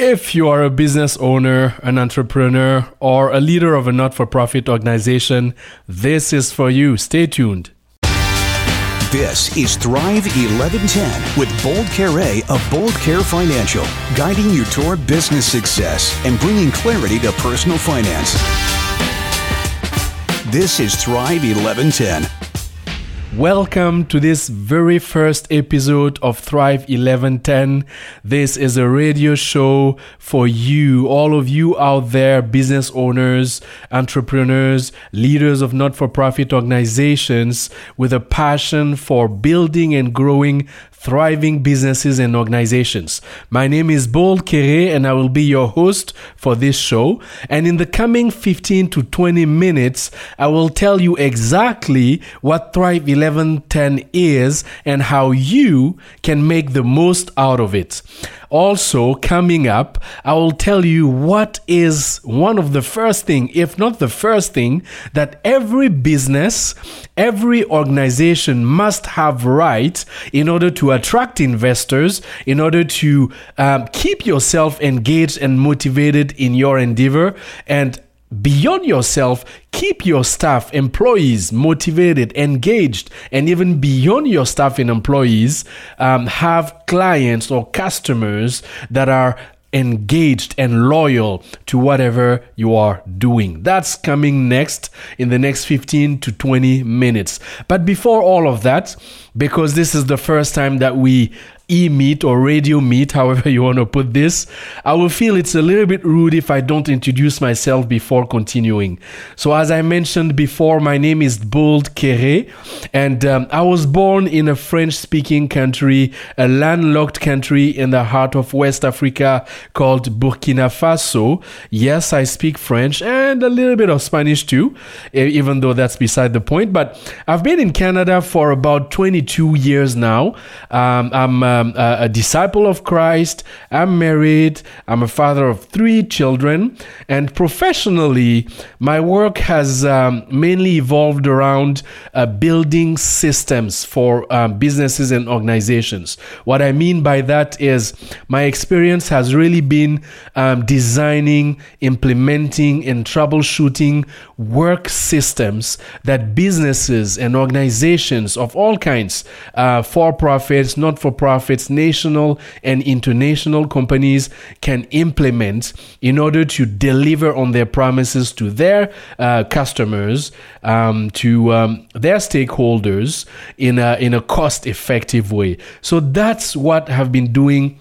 If you are a business owner, an entrepreneur, or a leader of a not for profit organization, this is for you. Stay tuned. This is Thrive 1110 with Bold Care of Bold Care Financial, guiding you toward business success and bringing clarity to personal finance. This is Thrive 1110. Welcome to this very first episode of Thrive 1110. This is a radio show for you, all of you out there, business owners, entrepreneurs, leaders of not for profit organizations with a passion for building and growing thriving businesses and organizations. My name is Bold Kere and I will be your host for this show. And in the coming 15 to 20 minutes, I will tell you exactly what Thrive 1110 is and how you can make the most out of it. Also, coming up, I will tell you what is one of the first thing, if not the first thing, that every business, every organization must have right in order to attract investors, in order to um, keep yourself engaged and motivated in your endeavor, and beyond yourself, keep your staff, employees motivated, engaged, and even beyond your staff and employees, um, have clients or customers that are engaged and loyal to whatever you are doing. That's coming next in the next 15 to 20 minutes. But before all of that, because this is the first time that we e meet or radio meet, however you want to put this, I will feel it's a little bit rude if I don't introduce myself before continuing. So, as I mentioned before, my name is Bold Kere, and um, I was born in a French speaking country, a landlocked country in the heart of West Africa called Burkina Faso. Yes, I speak French and a little bit of Spanish too, even though that's beside the point. But I've been in Canada for about 22 years now. Um, I'm uh, um, a, a, disciple of Christ. I'm married. I'm a father of three children. And professionally, my work has um, mainly evolved around uh, building systems for um, businesses and organizations. What I mean by that is my experience has really been um, designing, implementing, and troubleshooting work systems that businesses and organizations of all kinds, uh, for profits, not for profit, its national and international companies can implement in order to deliver on their promises to their uh, customers, um, to um, their stakeholders in a, in a cost effective way. So that's what I've been doing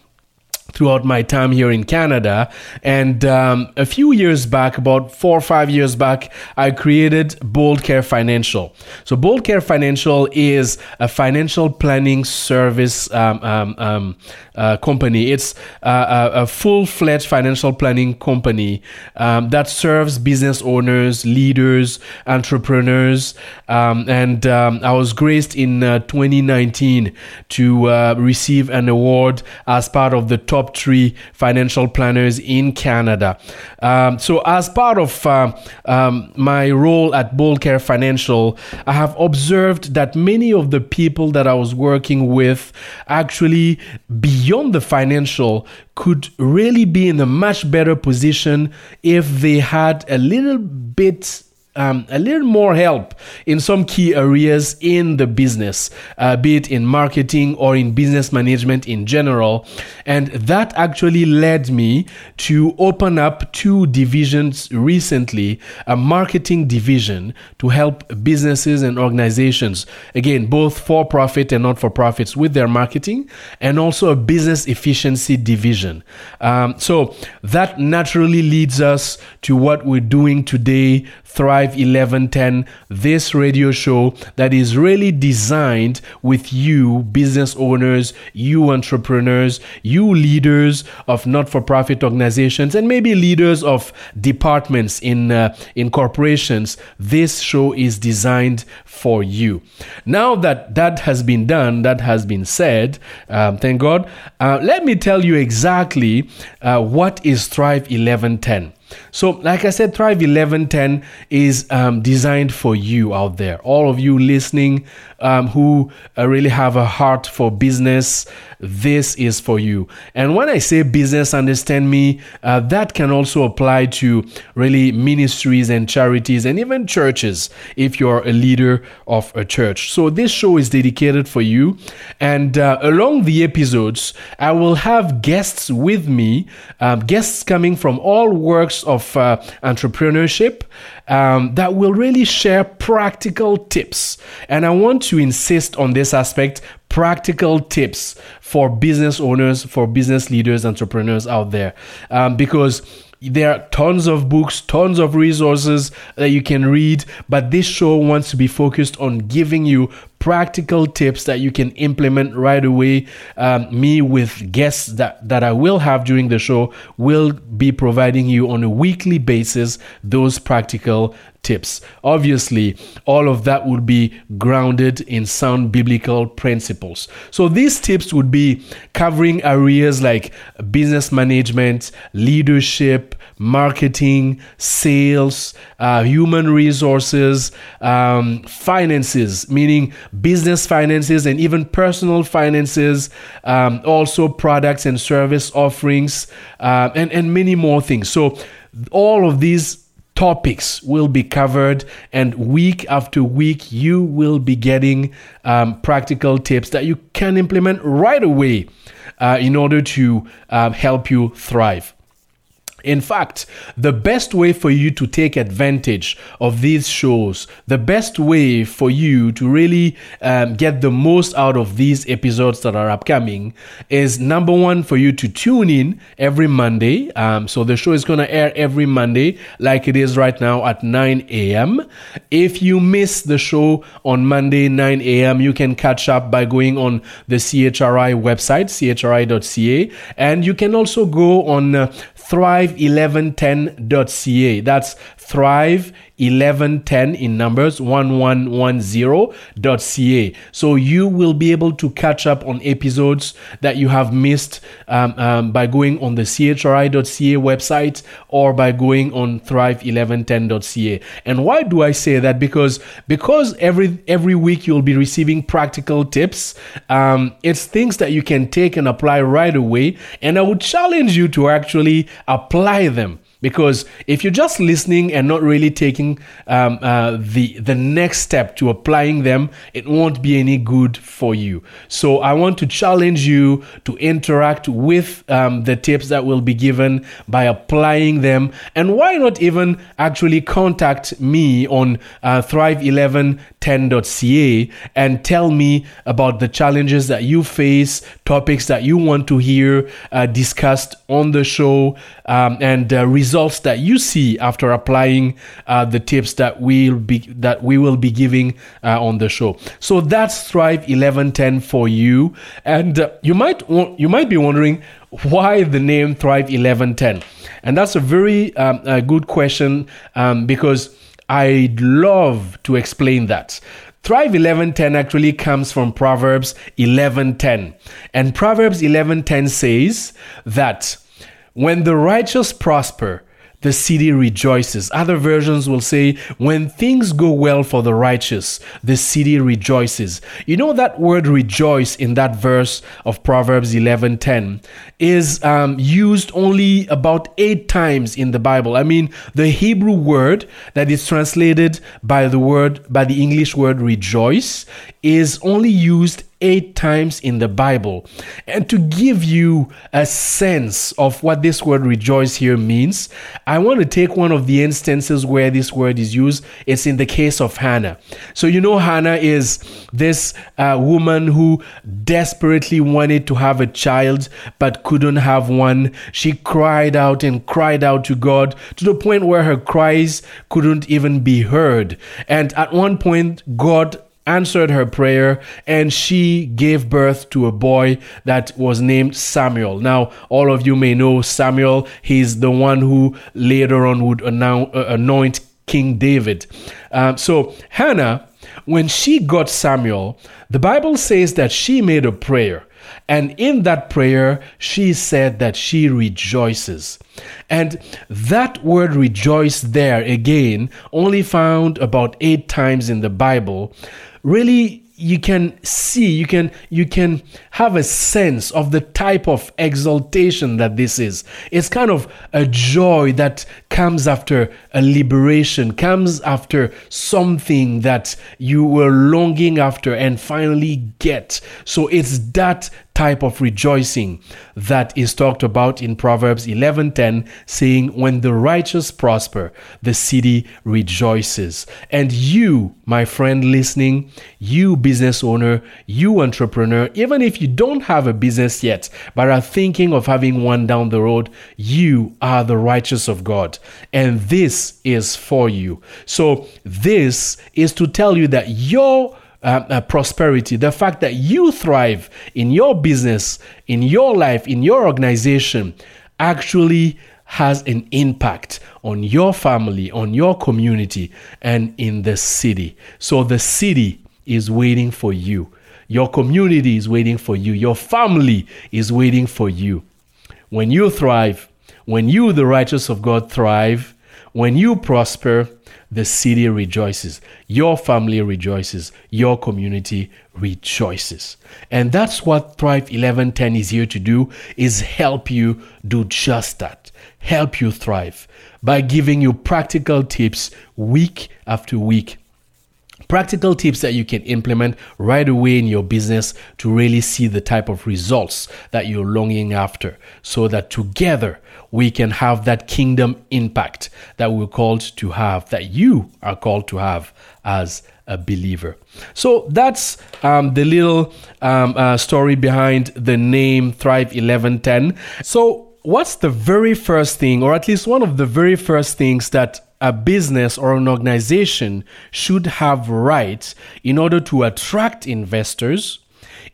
throughout my time here in Canada. And um, a few years back, about four or five years back, I created Bold Care Financial. So, Bold Care Financial is a financial planning service um, um, um uh, company. It's uh, a, a full fledged financial planning company um, that serves business owners, leaders, entrepreneurs. Um, and I was graced in uh, 2019 to uh, receive an award as part of the top top three financial planners in Canada. Um, so, as part of uh, um, my role at Bold Care Financial, I have observed that many of the people that I was working with actually, beyond the financial, could really be in a much better position if they had a little bit um, a little more help in some key areas in the business, uh, be it in marketing or in business management in general. And that actually led me to open up two divisions recently a marketing division to help businesses and organizations, again, both for profit and not for profits, with their marketing, and also a business efficiency division. Um, so that naturally leads us to what we're doing today Thrive 1110, this radio show that is really designed with you, business owners, you entrepreneurs, you leaders of not for profit organizations, and maybe leaders of departments in, uh, in corporations. This show is designed for you. Now that that has been done, that has been said, um, thank God, uh, let me tell you exactly uh, what is Thrive 1110. So, like I said, Thrive 1110 is um, designed for you out there. All of you listening um, who uh, really have a heart for business, this is for you. And when I say business, understand me, uh, that can also apply to really ministries and charities and even churches if you're a leader of a church. So, this show is dedicated for you. And uh, along the episodes, I will have guests with me, um, guests coming from all works of uh, entrepreneurship um, that will really share practical tips. And I want to insist on this aspect practical tips for business owners, for business leaders, entrepreneurs out there. Um, because there are tons of books, tons of resources that you can read, but this show wants to be focused on giving you practical tips that you can implement right away. Um, me with guests that, that I will have during the show will be providing you on a weekly basis those practical tips. Obviously, all of that would be grounded in sound biblical principles. So these tips would be covering areas like business management, leadership, marketing, sales, uh, human resources, um, finances, meaning business finances and even personal finances, um, also products and service offerings, uh, and, and many more things. So, all of these topics will be covered, and week after week, you will be getting um, practical tips that you can implement right away uh, in order to uh, help you thrive. In fact, the best way for you to take advantage of these shows, the best way for you to really um, get the most out of these episodes that are upcoming is number one, for you to tune in every Monday. Um, so the show is going to air every Monday, like it is right now at 9 a.m. If you miss the show on Monday, 9 a.m., you can catch up by going on the CHRI website, chri.ca, and you can also go on uh, thrive1110.ca. That's thrive 1110 in numbers 1110.ca. So you will be able to catch up on episodes that you have missed um, um, by going on the chri.ca website or by going on thrive1110.ca. And why do I say that? Because because every every week you'll be receiving practical tips. Um, it's things that you can take and apply right away. And I would challenge you to actually apply them because if you're just listening and not really taking um, uh, the the next step to applying them, it won't be any good for you. So I want to challenge you to interact with um, the tips that will be given by applying them, and why not even actually contact me on uh, Thrive1110.ca and tell me about the challenges that you face, topics that you want to hear uh, discussed on the show, um, and uh, results that you see after applying uh, the tips that we'll be that we will be giving uh, on the show. So that's Thrive 1110 for you, and uh, you might you might be wondering why the name Thrive 1110, and that's a very um, a good question um, because I'd love to explain that. Thrive 1110 actually comes from Proverbs 1110. And Proverbs 1110 says that when the righteous prosper, the city rejoices. Other versions will say, when things go well for the righteous, the city rejoices. You know that word rejoice in that verse of Proverbs 11:10 is um, used only about eight times in the Bible. I mean, the Hebrew word that is translated by the word by the English word rejoice is only used eight times in the Bible. And to give you a sense of what this word rejoice here means, I want to take one of the instances where this word is used. It's in the case of Hannah. So, you know, Hannah is this uh, woman who desperately wanted to have a child but couldn't have one. She cried out and cried out to God to the point where her cries couldn't even be heard. And at one point, God answered her prayer and she gave birth to a boy that was named Samuel. Now, all of you may know Samuel. He's the one who later on would uh, anoint King David. Um, so, Hannah, when she got Samuel, the Bible says that she made a prayer. And in that prayer, she said that she rejoices. And that word rejoice there again, only found about eight times in the Bible, really you can see you can you can have a sense of the type of exaltation that this is. It's kind of a joy that comes after a liberation comes after something that you were longing after and finally get. So it's that type of rejoicing that is talked about in Proverbs 11:10 saying when the righteous prosper the city rejoices. And you my friend listening you business owner you entrepreneur even if you don't have a business yet but are thinking of having one down the road you are the righteous of God. And this is for you. So this is to tell you that your uh, uh, prosperity, the fact that you thrive in your business, in your life, in your organization, actually has an impact on your family, on your community, and in the city. So the city is waiting for you. Your community is waiting for you. Your family is waiting for you. When you thrive, when you, the righteous of God, thrive, when you prosper, the city rejoices, your family rejoices, your community rejoices. And that's what Thrive 1110 is here to do is help you do just that. Help you thrive by giving you practical tips week after week practical tips that you can implement right away in your business to really see the type of results that you're longing after so that together we can have that kingdom impact that we're called to have, that you are called to have as a believer. So that's um, the little um, uh, story behind the name Thrive 1110. So, what's the very first thing, or at least one of the very first things that a business or an organization should have right in order to attract investors?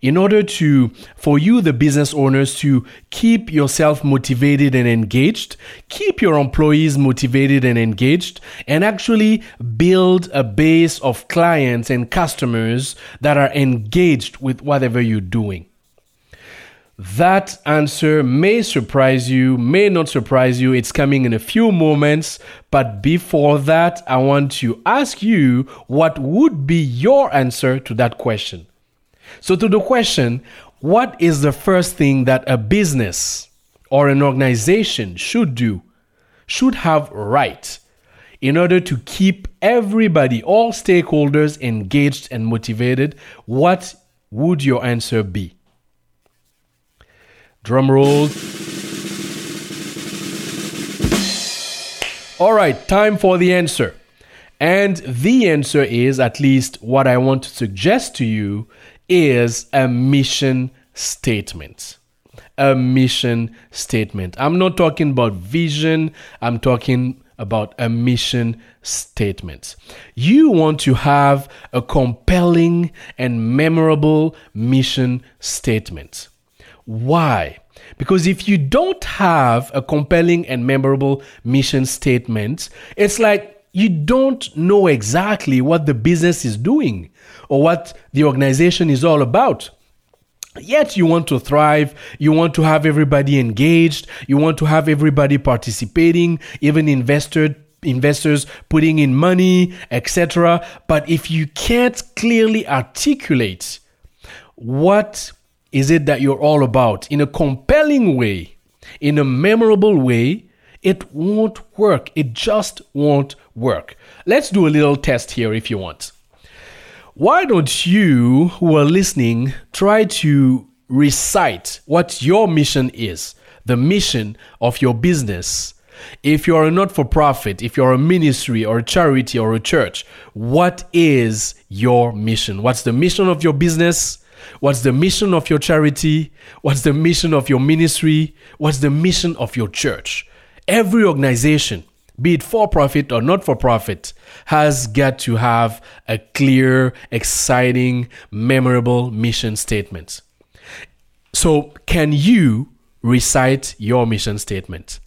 In order to for you the business owners to keep yourself motivated and engaged keep your employees motivated and engaged and actually build a base of clients and customers that are engaged with whatever you're doing that answer may surprise you, may not surprise you. It's coming in a few moments. But before that, I want to ask you what would be your answer to that question? So, to the question, what is the first thing that a business or an organization should do, should have right in order to keep everybody, all stakeholders engaged and motivated? What would your answer be? Drum roll. All right, time for the answer. And the answer is, at least what I want to suggest to you, is a mission statement. A mission statement. I'm not talking about vision, I'm talking about a mission statement. You want to have a compelling and memorable mission statement. Why? Because if you don't have a compelling and memorable mission statement, it's like you don't know exactly what the business is doing or what the organization is all about. Yet you want to thrive, you want to have everybody engaged, you want to have everybody participating, even investor investors putting in money, etc. But if you can't clearly articulate what is it that you're all about in a compelling way, in a memorable way, it won't work. It just won't work. Let's do a little test here if you want. Why don't you, who are listening, try to recite what your mission is, the mission of your business? If you're a not for profit, if you're a ministry or a charity or a church, what is your mission? What's the mission of your business? What's the mission of your charity? What's the mission of your ministry? What's the mission of your church? Every organization, be it for profit or not for profit, has got to have a clear, exciting, memorable mission statement. So, can you recite your mission statement?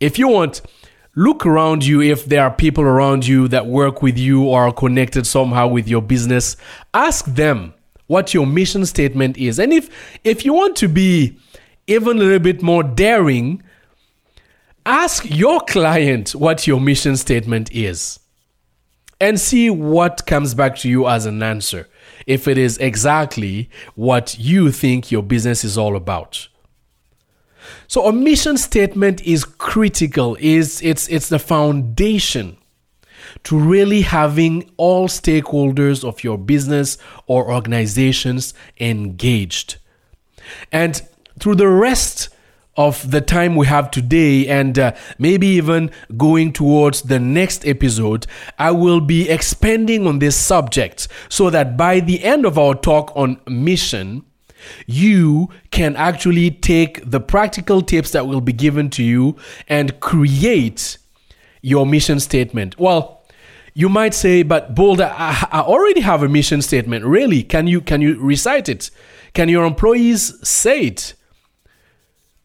If you want, look around you if there are people around you that work with you or are connected somehow with your business. Ask them what your mission statement is. And if if you want to be even a little bit more daring, ask your client what your mission statement is and see what comes back to you as an answer if it is exactly what you think your business is all about. So a mission statement is critical, is it's it's the foundation to really having all stakeholders of your business or organizations engaged. And through the rest of the time we have today and uh, maybe even going towards the next episode, I will be expanding on this subject so that by the end of our talk on mission, you can actually take the practical tips that will be given to you and create your mission statement. Well, you might say, but Boulder, I, I already have a mission statement. Really? Can you can you recite it? Can your employees say it?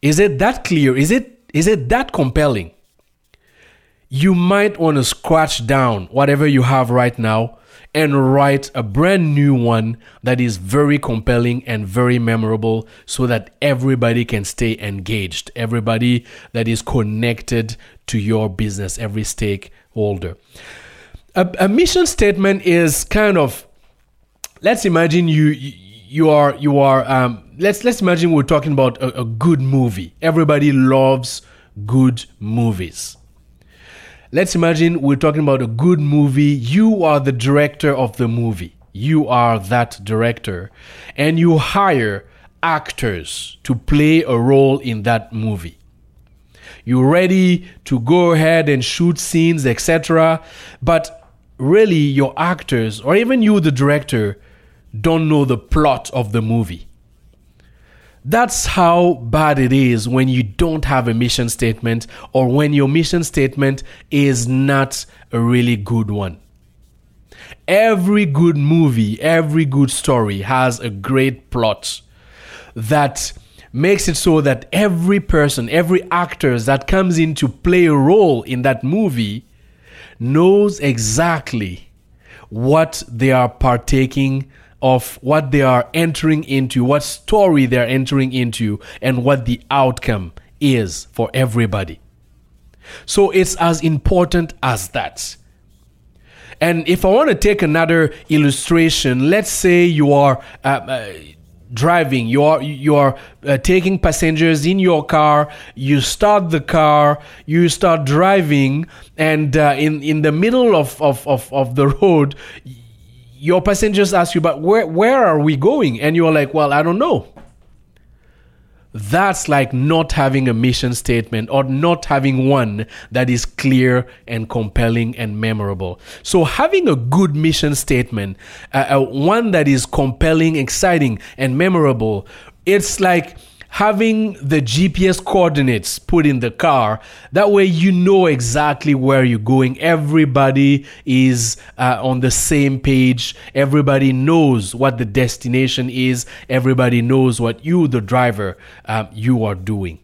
Is it that clear? Is it is it that compelling? You might want to scratch down whatever you have right now and write a brand new one that is very compelling and very memorable so that everybody can stay engaged, everybody that is connected to your business, every stakeholder. A, a mission statement is kind of let's imagine you you are you are um, let's let's imagine we're talking about a, a good movie. Everybody loves good movies. Let's imagine we're talking about a good movie. You are the director of the movie. You are that director. And you hire actors to play a role in that movie. You're ready to go ahead and shoot scenes, etc. But really, your actors, or even you, the director, don't know the plot of the movie. That's how bad it is when you don't have a mission statement or when your mission statement is not a really good one. Every good movie, every good story has a great plot that makes it so that every person, every actor that comes in to play a role in that movie knows exactly what they are partaking of what they are entering into, what story they're entering into, and what the outcome is for everybody. So it's as important as that. And if I want to take another illustration, let's say you are uh, uh, driving, you are you are uh, taking passengers in your car. You start the car, you start driving, and uh, in in the middle of, of, of, of the road, your passengers ask you, but where where are we going? And you're like, well, I don't know. That's like not having a mission statement or not having one that is clear and compelling and memorable. So, having a good mission statement, uh, uh, one that is compelling, exciting, and memorable, it's like having the GPS coordinates put in the car. That way, you know exactly where you're going. Everybody is uh, on the same page. Everybody knows what the destination is. Everybody knows what you, the driver, um, you are doing.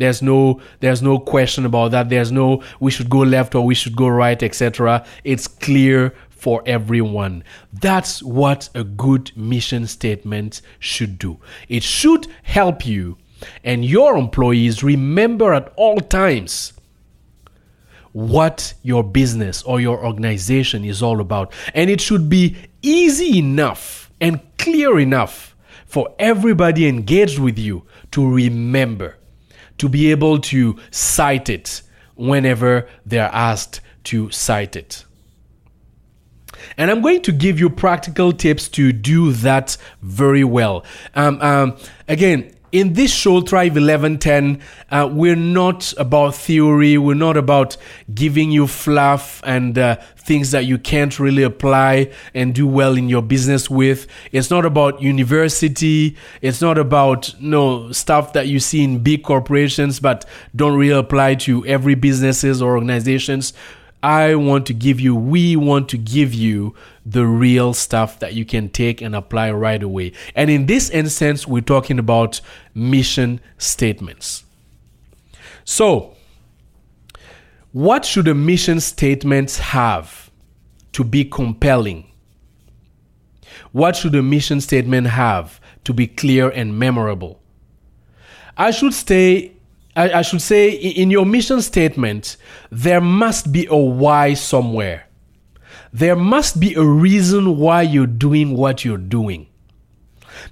There's no there's no question about that. There's no we should go left or we should go right, etc. It's clear for everyone. That's what a good mission statement should do. It should help you and your employees remember at all times what your business or your organization is all about. And it should be easy enough and clear enough for everybody engaged with you to remember, to be able to cite it whenever they're asked to cite it. And I'm going to give you practical tips to do that very well. Um, um, again, in this show, Thrive 1110, uh, we're not about theory. We're not about giving you fluff and uh, things that you can't really apply and do well in your business with. It's not about university. It's not about you know, stuff that you see in big corporations but don't really apply to every businesses or organizations. I want to give you, we want to give you the real stuff that you can take and apply right away. And in this instance, we're talking about mission statements. So, what should a mission statement have to be compelling? What should a mission statement have to be clear and memorable? I should stay I, I should say in your mission statement, there must be a why somewhere. There must be a reason why you're doing what you're doing.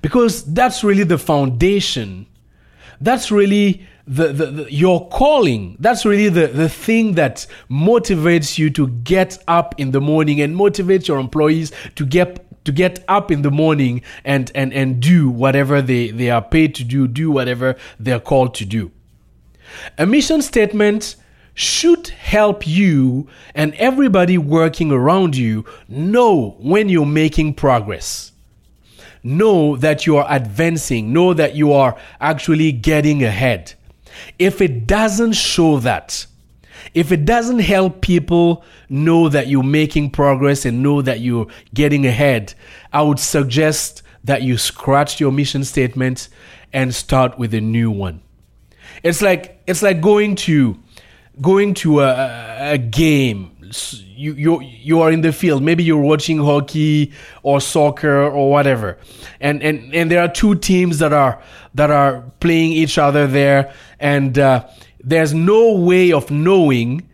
Because that's really the foundation. That's really the, the, the, your calling. That's really the, the thing that motivates you to get up in the morning and motivates your employees to get to get up in the morning and and and do whatever they they are paid to do, do whatever they're called to do. A mission statement should help you and everybody working around you know when you're making progress. Know that you are advancing, know that you are actually getting ahead. If it doesn't show that, if it doesn't help people know that you're making progress and know that you're getting ahead, I would suggest that you scratch your mission statement and start with a new one. It's like it's like going to going to a, a game. You you you are in the field. Maybe you're watching hockey or soccer or whatever, and and and there are two teams that are that are playing each other there, and uh, there's no way of knowing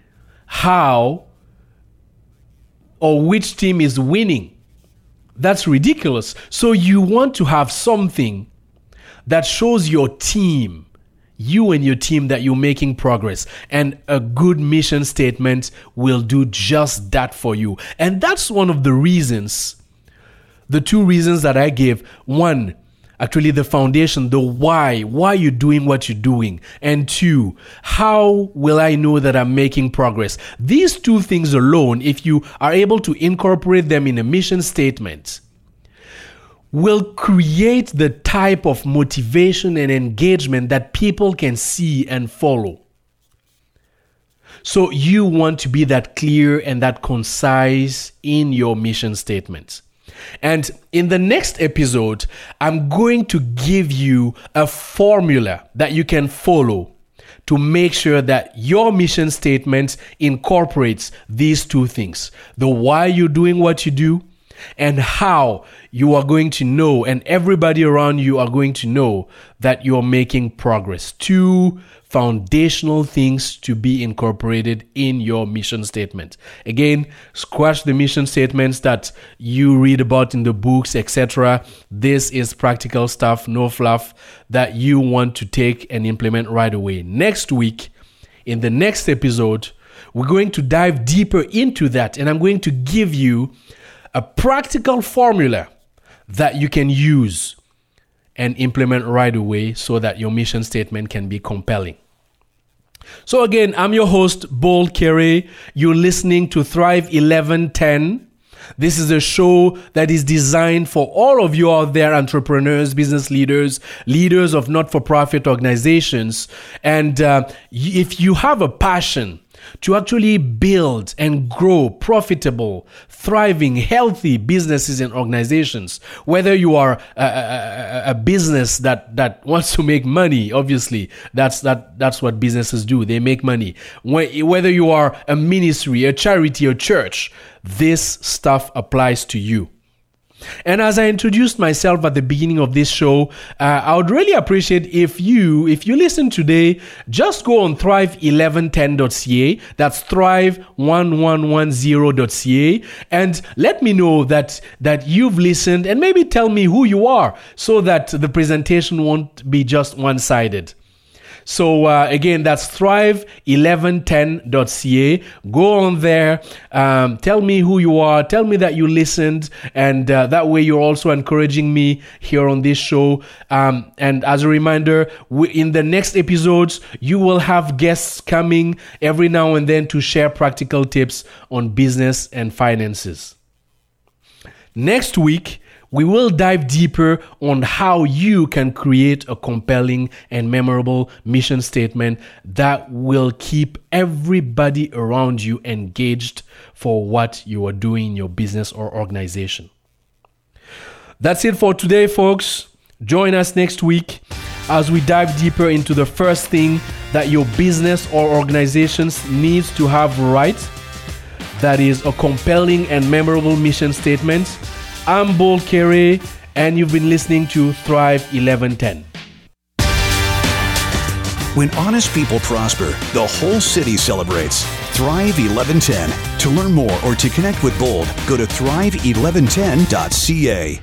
how or which team is winning. That's ridiculous. So you want to have something that shows your team you and your team that you're making progress. And a good mission statement will do just that for you. And that's one of the reasons, the two reasons that I gave. One, actually the foundation, the why, why you're doing what you're doing. And two, how will I know that I'm making progress? These two things alone, if you are able to incorporate them in a mission statement, will create the type of motivation and engagement that people can see and follow. So, you want to be that clear and that concise in your mission statement. And in the next episode, I'm going to give you a formula that you can follow to make sure that your mission statement incorporates these two things the why you're doing what you do and how you are going to know, and everybody around you are going to know that you're making progress. Two foundational things to be incorporated in your mission statement. Again, squash the mission statements that you read about in the books, etc. This is practical stuff, no fluff, that you want to take and implement right away. Next week, in the next episode, we're going to dive deeper into that, and I'm going to give you a practical formula that you can use and implement right away so that your mission statement can be compelling. So, again, I'm your host, Bold Kere. You're listening to Thrive 1110. This is a show that is designed for all of you out there, entrepreneurs, business leaders, leaders of not for profit organizations. And uh, if you have a passion, to actually build and grow profitable, thriving, healthy businesses and organizations. Whether you are a, a, a, business that, that wants to make money, obviously, that's, that, that's what businesses do. They make money. Whether you are a ministry, a charity, a church, this stuff applies to you. And as I introduced myself at the beginning of this show, uh, I would really appreciate if you, if you listen today, just go on thrive1110.ca. That's thrive1110.ca, and let me know that that you've listened, and maybe tell me who you are, so that the presentation won't be just one-sided. So uh, again, that's thrive1110.ca. Go on there. Um, tell me who you are. Tell me that you listened, and uh, that way you're also encouraging me here on this show. Um, and as a reminder, we, in the next episodes, you will have guests coming every now and then to share practical tips on business and finances. Next week, we will dive deeper on how you can create a compelling and memorable mission statement that will keep everybody around you engaged for what you are doing in your business or organization. That's it for today, folks. Join us next week as we dive deeper into the first thing that your business or organizations needs to have right that is a compelling and memorable mission statement I'm Bold Kere, and you've been listening to Thrive 1110. When honest people prosper, the whole city celebrates. Thrive 1110. To learn more or to connect with Bold, go to thrive1110.ca.